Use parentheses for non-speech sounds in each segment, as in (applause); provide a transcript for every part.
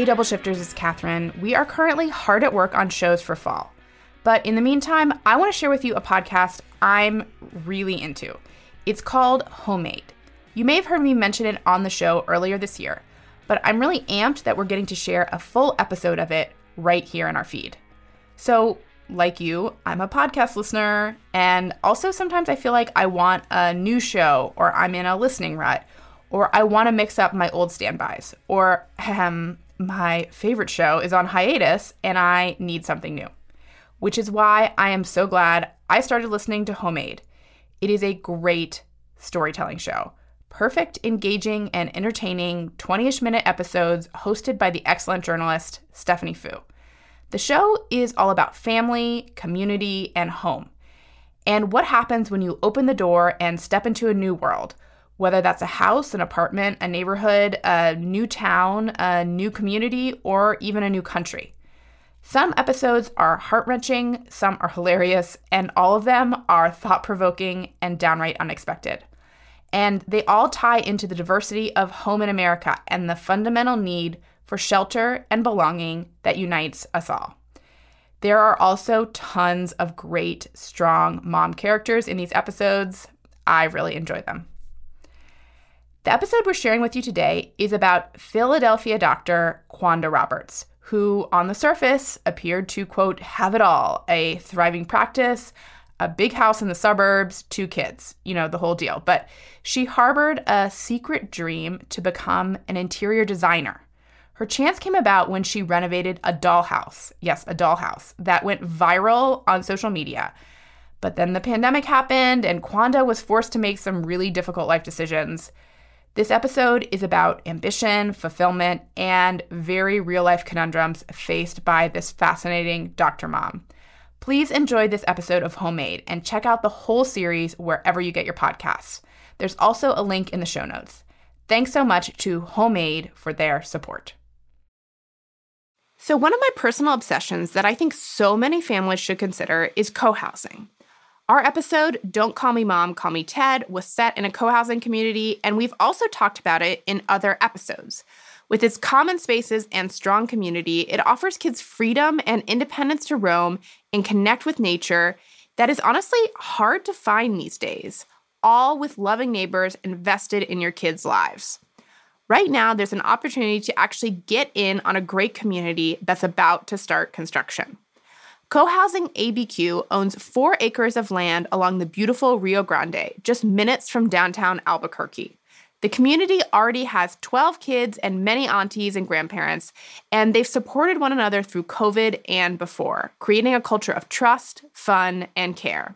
Hey Double Shifters, it's Catherine. We are currently hard at work on shows for fall. But in the meantime, I want to share with you a podcast I'm really into. It's called Homemade. You may have heard me mention it on the show earlier this year, but I'm really amped that we're getting to share a full episode of it right here in our feed. So, like you, I'm a podcast listener, and also sometimes I feel like I want a new show, or I'm in a listening rut, or I want to mix up my old standbys, or (laughs) um, my favorite show is on hiatus and I need something new. Which is why I am so glad I started listening to Homemade. It is a great storytelling show. Perfect, engaging, and entertaining 20 ish minute episodes hosted by the excellent journalist Stephanie Foo. The show is all about family, community, and home, and what happens when you open the door and step into a new world whether that's a house, an apartment, a neighborhood, a new town, a new community, or even a new country. Some episodes are heart wrenching, some are hilarious, and all of them are thought provoking and downright unexpected. And they all tie into the diversity of home in America and the fundamental need for shelter and belonging that unites us all. There are also tons of great, strong mom characters in these episodes. I really enjoy them. The episode we're sharing with you today is about Philadelphia doctor Kwandaa Roberts, who on the surface appeared to, quote, have it all a thriving practice, a big house in the suburbs, two kids, you know, the whole deal. But she harbored a secret dream to become an interior designer. Her chance came about when she renovated a dollhouse. Yes, a dollhouse that went viral on social media. But then the pandemic happened, and Kwandaa was forced to make some really difficult life decisions. This episode is about ambition, fulfillment, and very real life conundrums faced by this fascinating Dr. Mom. Please enjoy this episode of Homemade and check out the whole series wherever you get your podcasts. There's also a link in the show notes. Thanks so much to Homemade for their support. So, one of my personal obsessions that I think so many families should consider is co housing. Our episode, Don't Call Me Mom, Call Me Ted, was set in a co housing community, and we've also talked about it in other episodes. With its common spaces and strong community, it offers kids freedom and independence to roam and connect with nature that is honestly hard to find these days, all with loving neighbors invested in your kids' lives. Right now, there's an opportunity to actually get in on a great community that's about to start construction. Co housing ABQ owns four acres of land along the beautiful Rio Grande, just minutes from downtown Albuquerque. The community already has 12 kids and many aunties and grandparents, and they've supported one another through COVID and before, creating a culture of trust, fun, and care.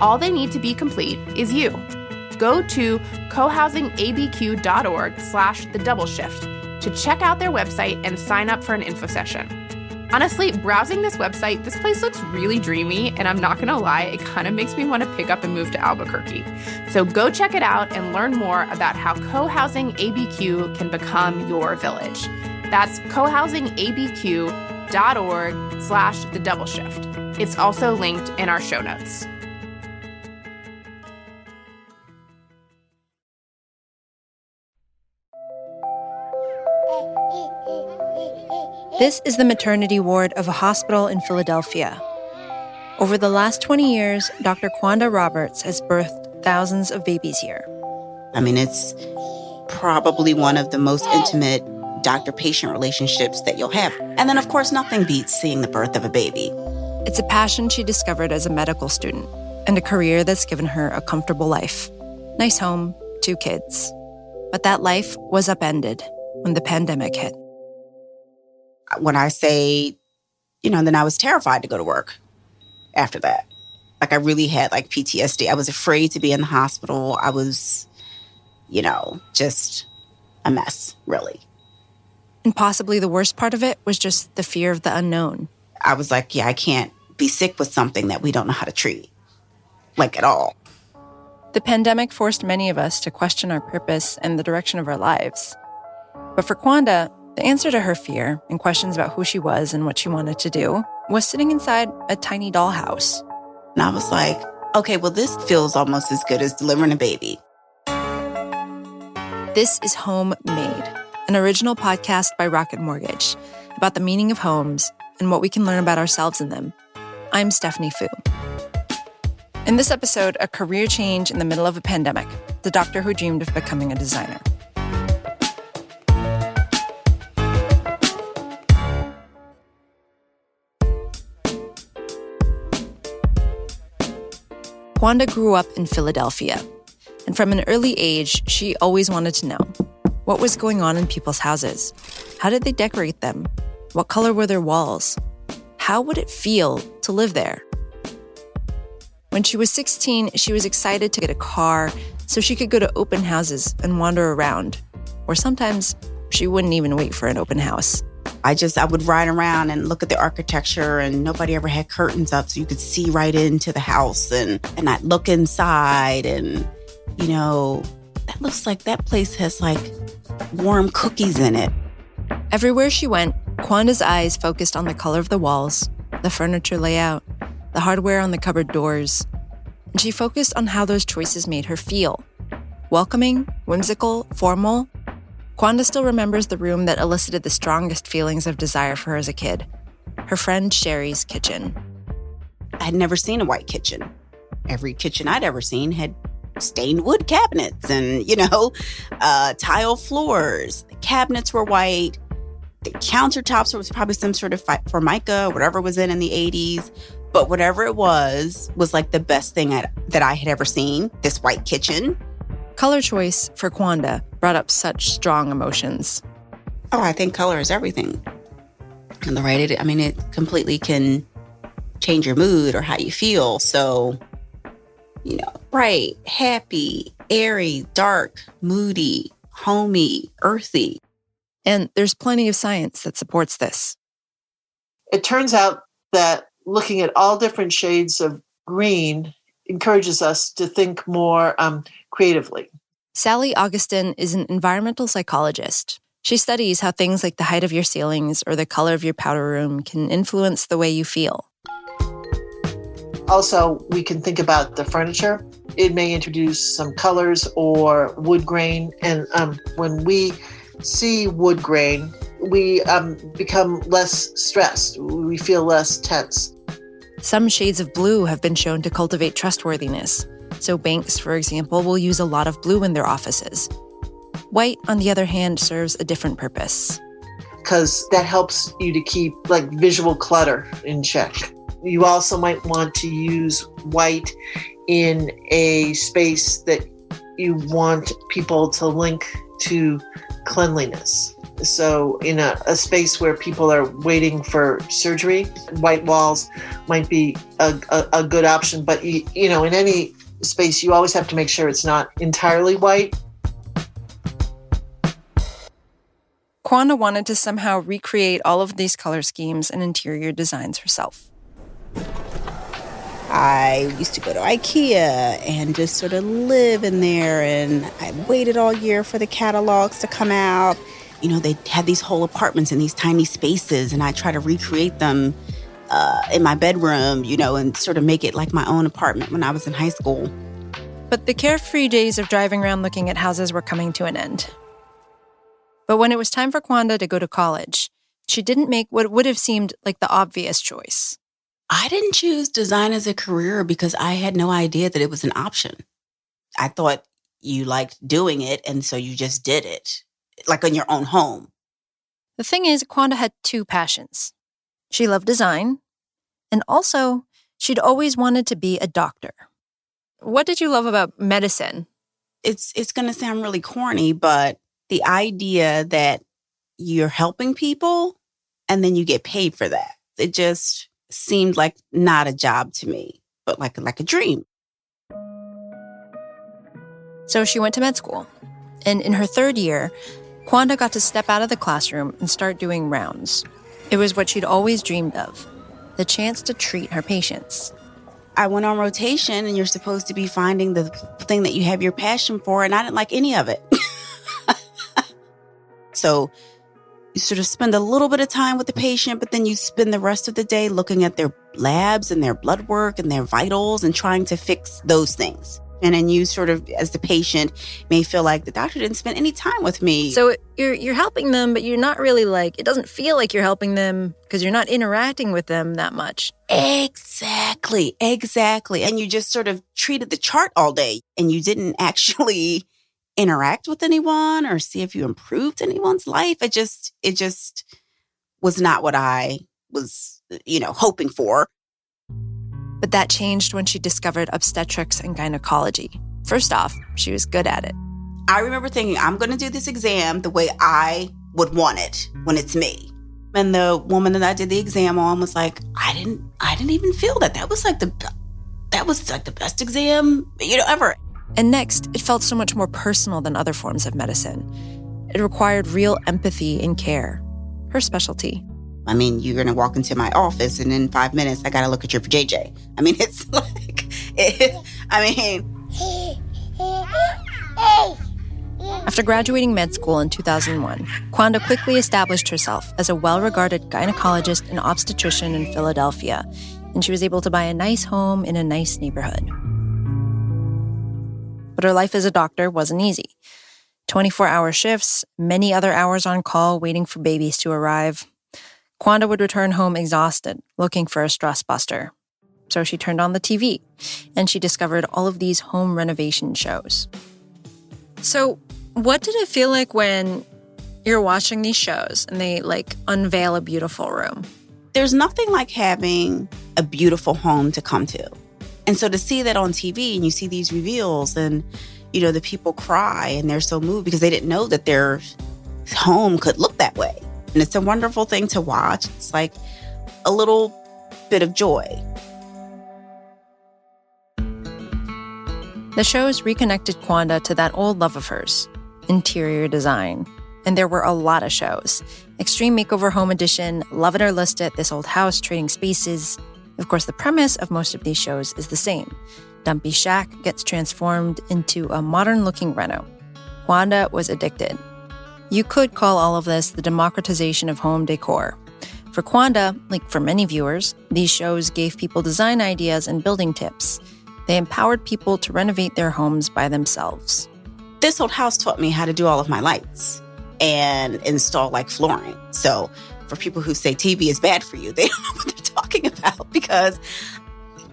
All they need to be complete is you. Go to cohousingabq.org slash the double shift to check out their website and sign up for an info session. Honestly, browsing this website, this place looks really dreamy, and I'm not gonna lie, it kind of makes me want to pick up and move to Albuquerque. So go check it out and learn more about how co housing ABQ can become your village. That's cohousingabq.org slash the double shift. It's also linked in our show notes. This is the maternity ward of a hospital in Philadelphia. Over the last 20 years, Dr. Kwandaa Roberts has birthed thousands of babies here. I mean, it's probably one of the most intimate doctor patient relationships that you'll have. And then, of course, nothing beats seeing the birth of a baby. It's a passion she discovered as a medical student and a career that's given her a comfortable life. Nice home, two kids. But that life was upended when the pandemic hit when I say, you know, then I was terrified to go to work after that. Like I really had like PTSD. I was afraid to be in the hospital. I was, you know, just a mess, really. And possibly the worst part of it was just the fear of the unknown. I was like, yeah, I can't be sick with something that we don't know how to treat, like at all. The pandemic forced many of us to question our purpose and the direction of our lives. But for Kwandaa, the answer to her fear and questions about who she was and what she wanted to do was sitting inside a tiny dollhouse. And I was like, okay, well, this feels almost as good as delivering a baby. This is Homemade, an original podcast by Rocket Mortgage about the meaning of homes and what we can learn about ourselves in them. I'm Stephanie Foo. In this episode, a career change in the middle of a pandemic, the doctor who dreamed of becoming a designer. Kwandaa grew up in Philadelphia, and from an early age, she always wanted to know what was going on in people's houses. How did they decorate them? What color were their walls? How would it feel to live there? When she was 16, she was excited to get a car so she could go to open houses and wander around. Or sometimes she wouldn't even wait for an open house. I just I would ride around and look at the architecture and nobody ever had curtains up so you could see right into the house and and I'd look inside and you know that looks like that place has like warm cookies in it. Everywhere she went, Kwandaa's eyes focused on the color of the walls, the furniture layout, the hardware on the cupboard doors, and she focused on how those choices made her feel. Welcoming, whimsical, formal, Kwandaa still remembers the room that elicited the strongest feelings of desire for her as a kid her friend Sherry's kitchen. I had never seen a white kitchen. Every kitchen I'd ever seen had stained wood cabinets and, you know, uh, tile floors. The cabinets were white. The countertops was probably some sort of formica, whatever was in in the 80s. But whatever it was, was like the best thing I'd, that I had ever seen this white kitchen. Color choice for Kwandaa brought up such strong emotions. Oh, I think color is everything. And the right, it, I mean, it completely can change your mood or how you feel. So, you know, bright, happy, airy, dark, moody, homey, earthy. And there's plenty of science that supports this. It turns out that looking at all different shades of green encourages us to think more um, creatively. Sally Augustin is an environmental psychologist. She studies how things like the height of your ceilings or the color of your powder room can influence the way you feel. Also, we can think about the furniture. It may introduce some colors or wood grain. And um, when we see wood grain, we um, become less stressed. We feel less tense. Some shades of blue have been shown to cultivate trustworthiness. So, banks, for example, will use a lot of blue in their offices. White, on the other hand, serves a different purpose. Because that helps you to keep like visual clutter in check. You also might want to use white in a space that you want people to link to cleanliness. So, in a, a, space where people are waiting for surgery, white walls might be a, a, a good option. But, you, you know, in any space, you always have to make sure it's not entirely white. Kwandaa wanted to somehow recreate all of these color schemes and interior designs herself. I used to go to IKEA and just sort of live in there, and I waited all year for the catalogs to come out you know, they had these whole apartments in these tiny spaces, and I try to recreate them uh, in my bedroom, you know, and sort of make it like my own apartment when I was in high school. But the carefree days of driving around looking at houses were coming to an end. But when it was time for Kwandaa to go to college, she didn't make what would have seemed like the obvious choice. I didn't choose design as a career because I had no idea that it was an option. I thought you liked doing it, and so you just did it like in your own home. The thing is, Kwandaa had two passions. She loved design, and also she'd always wanted to be a doctor. What did you love about medicine? It's it's going to sound really corny, but the idea that you're helping people and then you get paid for that. It just seemed like not a job to me, but like like a dream. So she went to med school. And in her third year, Kwandaa got to step out of the classroom and start doing rounds. It was what she'd always dreamed of the chance to treat her patients. I went on rotation, and you're supposed to be finding the thing that you have your passion for, and I didn't like any of it. (laughs) so you sort of spend a little bit of time with the patient, but then you spend the rest of the day looking at their labs and their blood work and their vitals and trying to fix those things. And then you sort of, as the patient, may feel like the doctor didn't spend any time with me. So you're you're helping them, but you're not really like it doesn't feel like you're helping them because you're not interacting with them that much. Exactly, exactly. And you just sort of treated the chart all day and you didn't (laughs) actually interact with anyone or see if you improved anyone's life. It just it just was not what I was, you know, hoping for. But that changed when she discovered obstetrics and gynecology. First off, she was good at it. I remember thinking, I'm going to do this exam the way I would want it when it's me. And the woman that I did the exam on was like, I didn't, I didn't even feel that. That was like the, that was like the best exam, you know, ever. And next, it felt so much more personal than other forms of medicine. It required real empathy and care, her specialty. I mean, you're going to walk into my office and in five minutes, I got to look at your JJ. I mean, (laughs) it's like, it, (laughs) I mean. After graduating med school in 2001, Kwandaa quickly established herself as a well regarded gynecologist and obstetrician in Philadelphia, and she was able to buy a nice home in a nice neighborhood. But her life as a doctor wasn't easy. 24 hour shifts, many other hours on call waiting for babies to arrive. Kwandaa would return home exhausted, looking for a stress buster. So she turned on the TV and she discovered all of these home renovation shows. So, what did it feel like when you're watching these shows and they like unveil a beautiful room? There's nothing like having a beautiful home to come to. And so to see that on TV and you see these reveals and, you know, the people cry and they're so moved because they didn't know that their home could look that way. And it's a wonderful thing to watch. It's like a little bit of joy. The shows reconnected Kwandaa to that old love of hers interior design. And there were a lot of shows Extreme Makeover Home Edition, Love It or List It, This Old House, Trading Spaces. Of course, the premise of most of these shows is the same Dumpy Shack gets transformed into a modern looking reno. Kwandaa was addicted. You could call all of this the democratization of home decor. For Kwandaa, like for many viewers, these shows gave people design ideas and building tips. They empowered people to renovate their homes by themselves. This old house taught me how to do all of my lights and install like flooring. So, for people who say TV is bad for you, (laughs) they don't know what they're talking about (laughs) because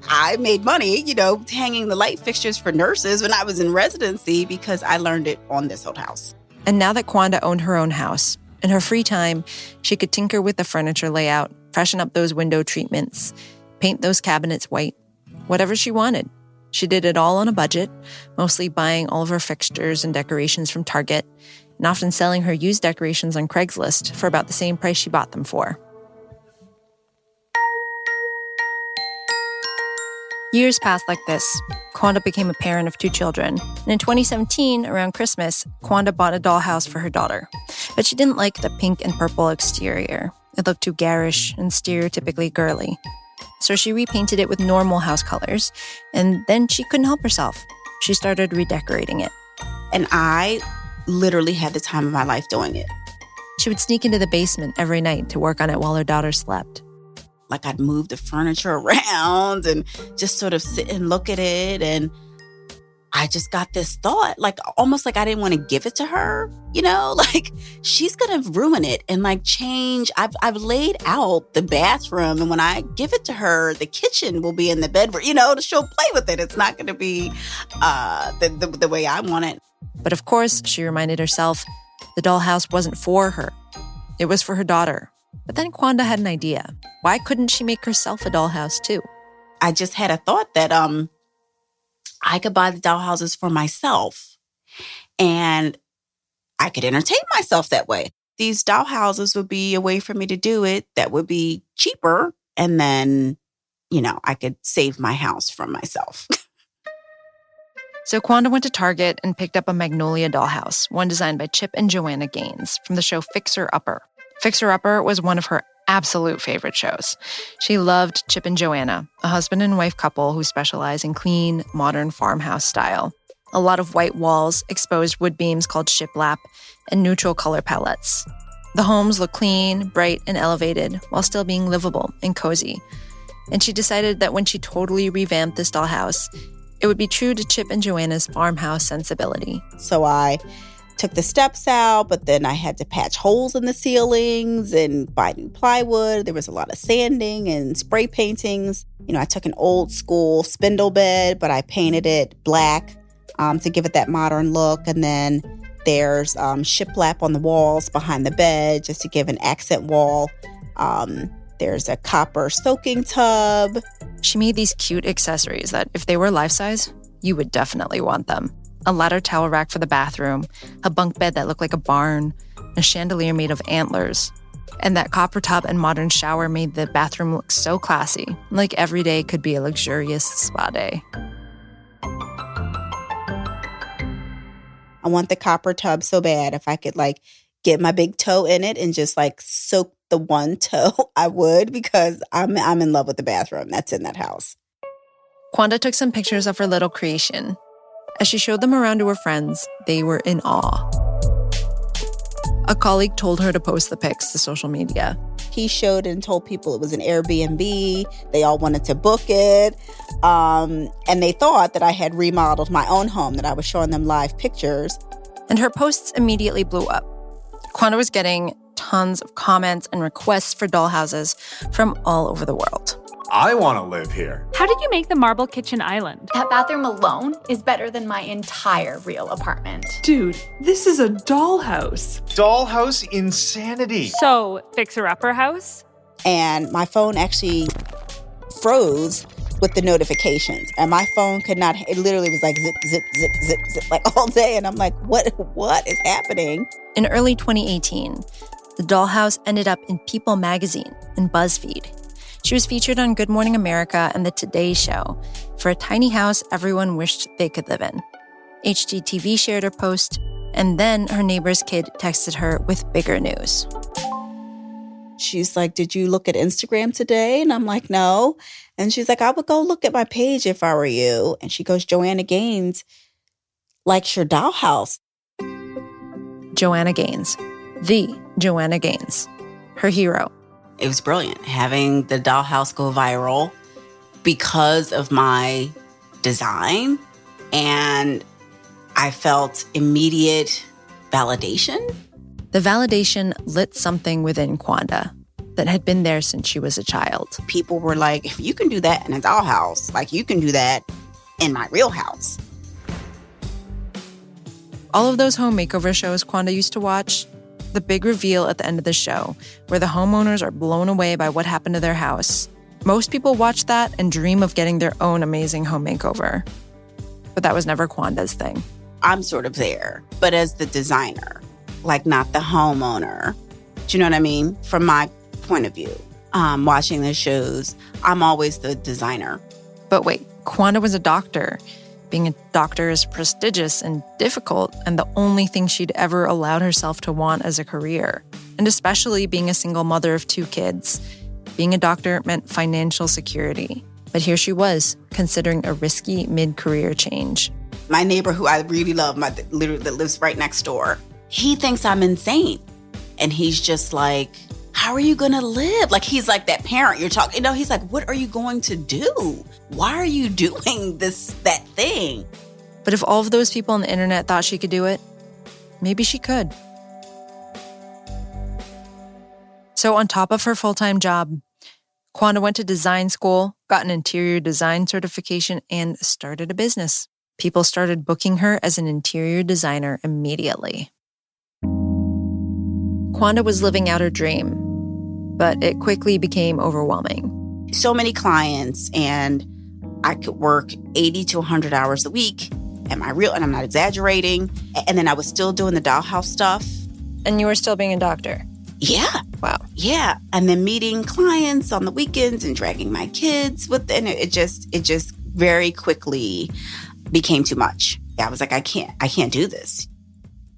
I made money, you know, hanging the light fixtures for nurses when I was in residency because I learned it on this old house. And now that Kwandaa owned her own house, in her free time, she could tinker with the furniture layout, freshen up those window treatments, paint those cabinets white, whatever she wanted. She did it all on a budget, mostly buying all of her fixtures and decorations from Target, and often selling her used decorations on Craigslist for about the same price she bought them for. Years passed like this. Kwandaa became a parent of two children. And in 2017, around Christmas, Kwandaa bought a dollhouse for her daughter. But she didn't like the pink and purple exterior. It looked too garish and stereotypically girly. So she repainted it with normal house colors. And then she couldn't help herself. She started redecorating it. And I literally had the time of my life doing it. She would sneak into the basement every night to work on it while her daughter slept. Like I'd move the furniture (laughs) around and just sort of sit and look at it. And I just got this thought, like almost like I didn't want to give it to her, you know, (laughs) like she's gonna ruin it and like change. I've I've laid out the bathroom, and when I give it to her, the kitchen will be in the bedroom, you know, she'll play with it. It's not gonna be uh, the, the the way I want it. But of course, she reminded herself, the dollhouse wasn't for her. It was for her daughter. But then Kwandaa had an idea. Why couldn't she make herself a dollhouse too? I just had a thought that um I could buy the dollhouses for myself and I could entertain myself that way. These dollhouses would be a way for me to do it that would be cheaper. And then, you know, I could save my house from myself. (laughs) So Kwandaa went to Target and picked up a Magnolia dollhouse, one designed by Chip and Joanna Gaines from the show Fixer Upper. Fixer Upper was one of her absolute favorite shows. She loved Chip and Joanna, a husband and wife couple who specialize in clean, modern farmhouse style. A lot of white walls, exposed wood beams called shiplap, and neutral color palettes. The homes look clean, bright, and elevated while still being livable and cozy. And she decided that when she totally revamped this dollhouse, It would be true to Chip and Joanna's farmhouse sensibility. So I took the steps out, but then I had to patch holes in the ceilings and buy new plywood. There was a lot of sanding and spray paintings. You know, I took an old school spindle bed, but I painted it black um, to give it that modern look. And then there's um, shiplap on the walls behind the bed just to give an accent wall. Um, there's a copper soaking tub. She made these cute accessories that, if they were life size, you would definitely want them a ladder towel rack for the bathroom, a bunk bed that looked like a barn, a chandelier made of antlers. And that copper tub and modern shower made the bathroom look so classy, like every day could be a luxurious spa day. I want the copper tub so bad. If I could like get my big toe in it and just like soak the one (laughs) toe, I would because I'm I'm in love with the bathroom that's in that house. Kwandaa took some pictures of her little creation as she showed them around to her friends, they were in awe. A colleague told her to post the pics to social media. He showed and told people it was an Airbnb. They all wanted to book it. Um, and they thought that I had remodeled my own home, that I was showing them live pictures. And her posts immediately blew up. Kwandaa was getting tons of comments and requests for dollhouses from all over the world. I want to live here. How did you make the marble kitchen island? That bathroom alone is better than my entire real apartment. Dude, this is a dollhouse. Dollhouse insanity. So, fixer upper house? And my phone actually froze with the notifications. And my phone could not, it literally was like zip, zip, zip, zip, zip, like (laughs) all day. And I'm like, what, what is happening? In early 2018, the dollhouse ended up in People magazine and BuzzFeed. She was featured on Good Morning America and The Today Show for a tiny house everyone wished they could live in. HGTV shared her post, and then her neighbor's kid texted her with bigger news. She's like, Did you look at Instagram today? And I'm like, No. And she's like, I would go look at my page if I were you. And she goes, Joanna Gaines likes your dollhouse. Joanna Gaines, the Joanna Gaines, her hero it was brilliant having the dollhouse go viral because of my design. And I felt immediate validation. The validation lit something within Kwandaa that had been there since she was a child. People were like, if you can do that in a dollhouse, like you can do that in my real house. All of those home makeover shows Kwanda used to watch, the big reveal at the end of the show, where the homeowners are blown away by what happened to their house. Most people watch that and dream of getting their own amazing home makeover. But that was never Kwandaa's thing. I'm sort of there, but as the designer, like not the homeowner. Do you know what I mean? From my point of view, um, watching the shows, I'm always the designer. But wait, Kwandaa was a doctor. Being a doctor is prestigious and difficult, and the only thing she'd ever allowed herself to want as a career. And especially being a single mother of two kids, being a doctor meant financial security. But here she was, considering a risky mid career change. My neighbor, who I really love, my literally that lives right next door, he thinks I'm insane. And he's just like, how are you going to live? Like, he's like that parent you're talking, you know, he's like, what are you going to do? Why are you (laughs) doing this, that thing? But if all of those people on the internet thought she could do it, maybe she could. So, on top of her full time job, Kwandaa went to design school, got an interior design certification, and started a business. People started booking her as an interior designer immediately. Kwandaa was living out her dream, but it quickly became overwhelming. So many clients, and I could work 80 to 100 hours a week. Am I real? And I'm not exaggerating. And then I was still doing the dollhouse stuff. And you were still being a doctor? Yeah. Wow. Yeah. And then meeting clients on the weekends and dragging my kids with and it just it just very quickly became too much. I was like, I can't I can't do this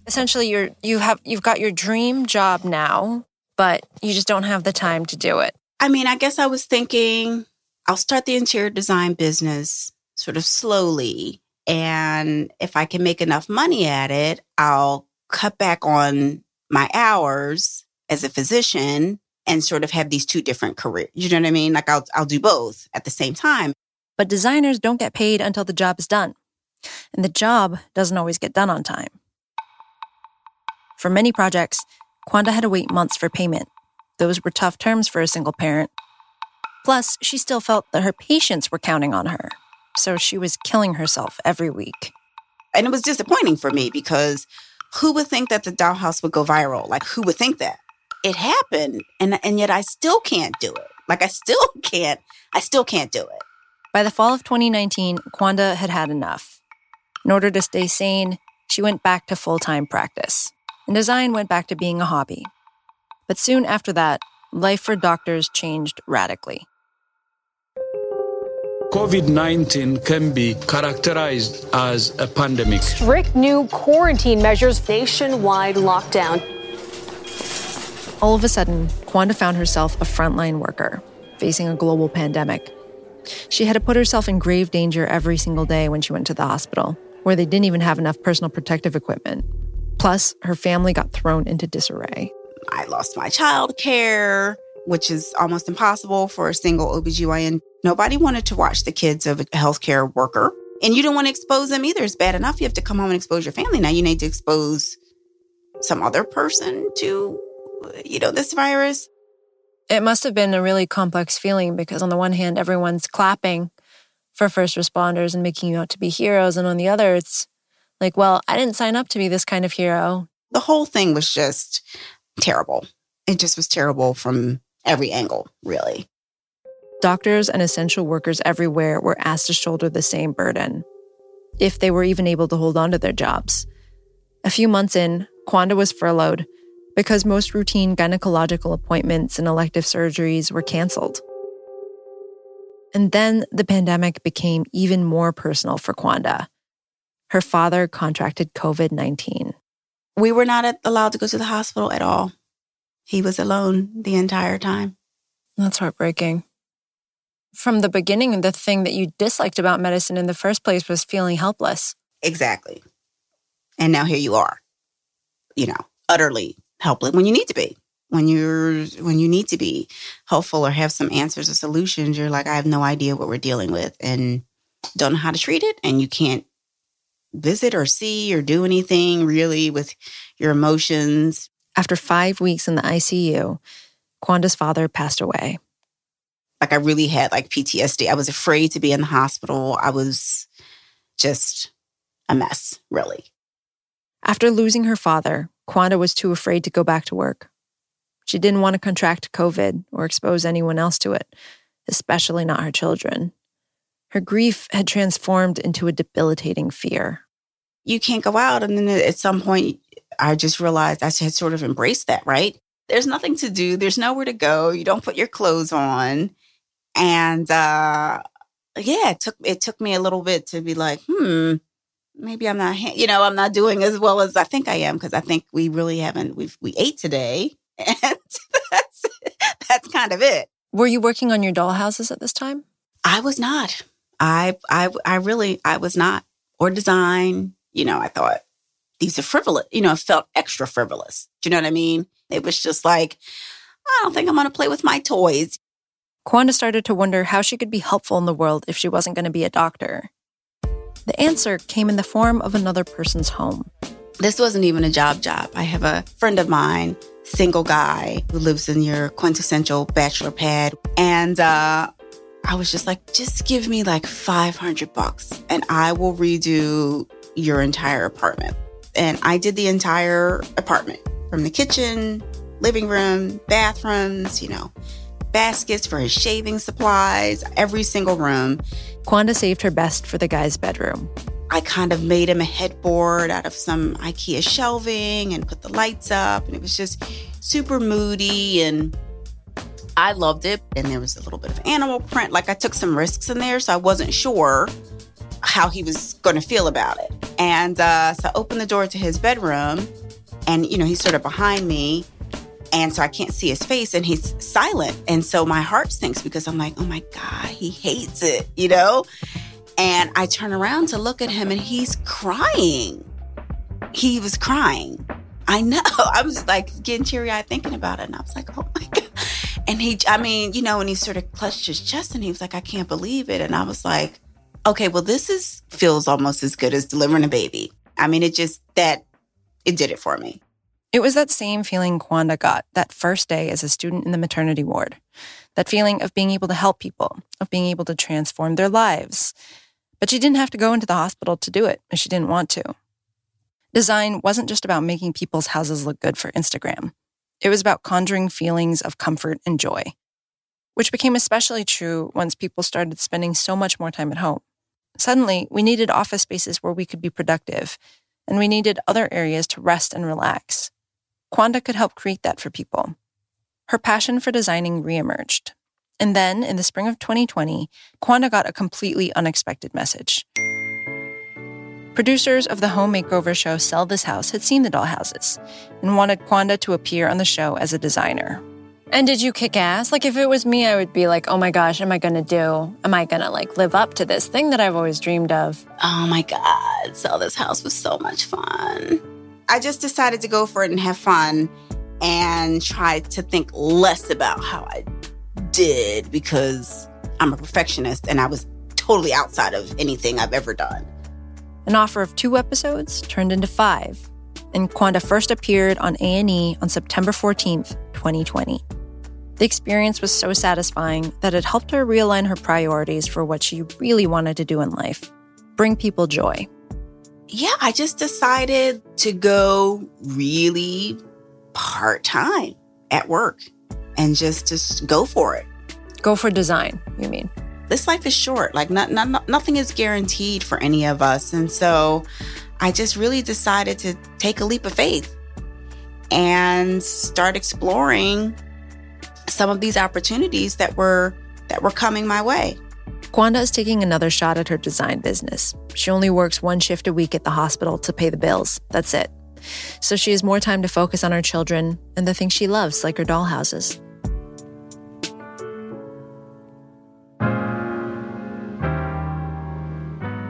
essentially you're you have you've got your dream job now, but you just don't have the time to do it. I mean, I guess I was thinking I'll start the interior design business sort of slowly. And if I can make enough money at it, I'll cut back on my hours as a physician and sort of have these two different careers. You know what I mean? Like I'll I'll do both at the same time. But designers don't get paid until the job is done. And the job doesn't always get done on time. For many projects, Kwandaa had to wait months for payment. Those were tough terms for a single parent. Plus, she still felt that her patients were counting on her. So she was killing herself every week. And it was disappointing for me because who would think that the dollhouse would go viral? Like, who would think that? It happened, and, and yet I still can't do it. Like, I still (laughs) can't, I still can't do it. By the fall of 2019, Kwandaa had had enough. In order to stay sane, she went back to full time practice, and design went back to being a hobby. But soon after that, life for doctors changed radically. COVID 19 can be characterized as a pandemic. Strict new quarantine measures, nationwide lockdown. All of a sudden, Kwandaa found herself a frontline worker facing a global pandemic. She had to put herself in grave danger every single day when she went to the hospital, where they didn't even have enough personal protective equipment. Plus, her family got thrown into disarray. I lost my child care, which is almost impossible for a single OBGYN. Nobody wanted to watch the kids of a healthcare worker. And you don't want to expose them either. It's bad enough you have to come home and expose your family. Now you need to expose some other person to, you know, this virus. It must have been a really complex feeling because, on the one hand, everyone's clapping for first responders and making you out to be heroes. And on the other, it's like, well, I didn't sign up to be this kind of hero. The whole thing was just terrible. It just was terrible from every angle, really. Doctors and essential workers everywhere were asked to shoulder the same burden, if they were even able to hold on to their jobs. A few months in, Kwandaa was furloughed because most routine gynecological appointments and elective surgeries were canceled. And then the pandemic became even more personal for Kwandaa. Her father contracted COVID 19. We were not allowed to go to the hospital at all. He was alone the entire time. That's heartbreaking. From the beginning, the thing that you disliked about medicine in the first place was feeling helpless. Exactly. And now here you are, you know, utterly helpless when you need to be. When you're when you need to be helpful or have some answers or solutions, you're like, I have no idea what we're dealing with and don't know how to treat it, and you can't visit or see or do anything really with your emotions. After five weeks in the ICU, Kwandaa's father passed away. Like I really had like PTSD. I was afraid to be in the hospital. I was just a mess, really. After losing her father, Kwandaa was too afraid to go back to work. She didn't want to contract COVID or expose anyone else to it, especially not her children. Her grief had transformed into a debilitating fear. You can't go out. And then at some point, I just realized I had sort of embraced that, right? There's nothing to do, there's nowhere to go. You don't put your clothes on. And uh, yeah, it took it took me a little bit to be like, hmm, maybe I'm not, you know, I'm not doing as well as I think I am because I think we really haven't. We we ate today, (laughs) and that's that's kind of it. Were you working on your doll houses at this time? I was not. I I I really I was not. Or design, you know. I thought these are frivolous. You know, it felt extra frivolous. Do you know what I mean? It was just like, I don't think I'm going to play with my toys. Kwandaa started to wonder how she could be helpful in the world if she wasn't going to be a doctor. The answer came in the form of another person's home. This wasn't even a job job. I have a friend of mine, single guy, who lives in your quintessential bachelor pad. And uh, I was just like, just give me like 500 bucks and I will redo your entire apartment. And I did the entire apartment from the kitchen, living room, bathrooms, you know, baskets for his shaving supplies, every single room. Kwandaa saved her best for the guy's bedroom. I kind of made him a headboard out of some IKEA shelving and put the lights up. And it was just super moody. And I loved it. And there was a little bit of animal print. Like I took some risks in there. So I wasn't sure how he was going to feel about it. And uh, so I opened the door to his bedroom. And, you know, he's sort of behind me. And so I can't see his face and he's silent. And so my heart sinks because I'm like, oh my God, he hates it, you know? And I turn around to look at him and he's crying. He was crying. I know. (laughs) I was like getting teary eyed thinking about it. And I was like, oh my God. And he, I mean, you know, and he sort of clutched his chest and he was like, I can't believe it. And I was like, okay, well, this is feels almost as good as delivering a baby. I mean, it just that it did it for me. It was that same feeling Kwandaa got that first day as a student in the maternity ward. That feeling of being able to help people, of being able to transform their lives. But she didn't have to go into the hospital to do it if she didn't want to. Design wasn't just about making people's houses look good for Instagram. It was about conjuring feelings of comfort and joy, which became especially true once people started spending so much more time at home. Suddenly, we needed office spaces where we could be productive, and we needed other areas to rest and relax. Kwandaa could help create that for people. Her passion for designing reemerged. And then, in the spring of 2020, Kwandaa got a completely unexpected message. Producers of the home makeover show Sell This House had seen the dollhouses and wanted Kwandaa to appear on the show as a designer. And did you kick ass? Like, if it was me, I would be like, oh my gosh, am I gonna do? Am I gonna like live up to this thing that I've always dreamed of? Oh my God, Sell This House was so much fun. I just decided to go for it and have fun and try to think less about how I did because I'm a perfectionist and I was totally outside of anything I've ever done. An offer of two episodes turned into five, and Kwandaa first appeared on A&E on September 14th, 2020. The experience was so satisfying that it helped her realign her priorities for what she really wanted to do in life bring people joy. Yeah, I just decided to go really part time at work and just just go for it. Go for design, you mean? This life is short. Like not, not, nothing is guaranteed for any of us, and so I just really decided to take a leap of faith and start exploring some of these opportunities that were that were coming my way. Kwandaa is taking another shot at her design business. She only works one shift a week at the hospital to pay the bills. That's it. So she has more time to focus on her children and the things she loves, like her dollhouses.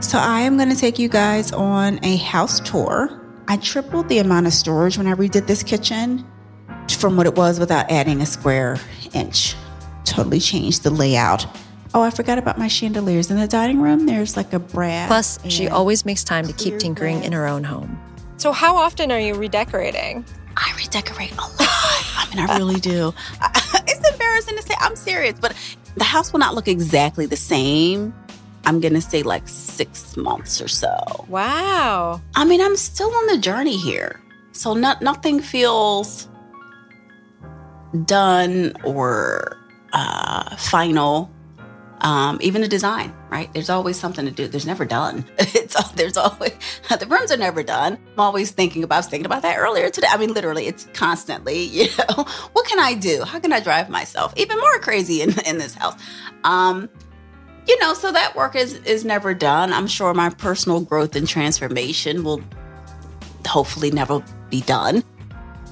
So I am going to take you guys on a house tour. I tripled the amount of storage when I redid this kitchen from what it was without adding a square inch. Totally changed the layout. Oh, I forgot about my chandeliers in the dining room. There's like a brass. Plus, she always makes time to keep tinkering in her own home. So, how often are you redecorating? I redecorate a lot. I mean, I really do. (laughs) it's embarrassing to say. I'm serious, but the house will not look exactly the same. I'm going to say like six months or so. Wow. I mean, I'm still on the journey here. So, not, nothing feels done or uh, final um, even the design, right? There's always something to do. There's never done. (laughs) It's there's always (laughs) the rooms are never done. I'm always thinking about. I was thinking about that earlier today. I mean, literally, it's constantly. (laughs) You know, what can I do? How can I drive myself even more crazy in in this house? Um, you know, so that work is is never done. I'm sure my personal growth and transformation will hopefully never be done.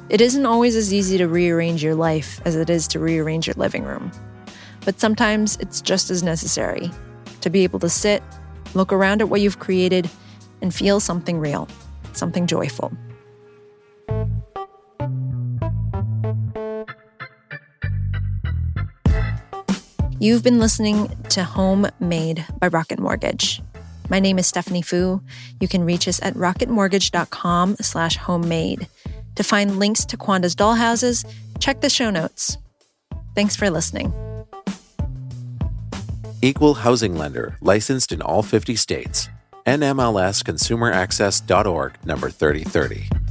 It isn't always as easy to rearrange your life as it is to rearrange your living room. But sometimes it's just as necessary to be able to sit, look around at what you've created, and feel something real, something joyful. You've been listening to Home Made by Rocket Mortgage. My name is Stephanie Foo. You can reach us at rocketmortgage.com slash homemade. To find links to Kwandaa's dollhouses, check the show notes. Thanks for listening. Equal housing lender, licensed in all 50 states. NMLS NMLSconsumeraccess.org number 3030.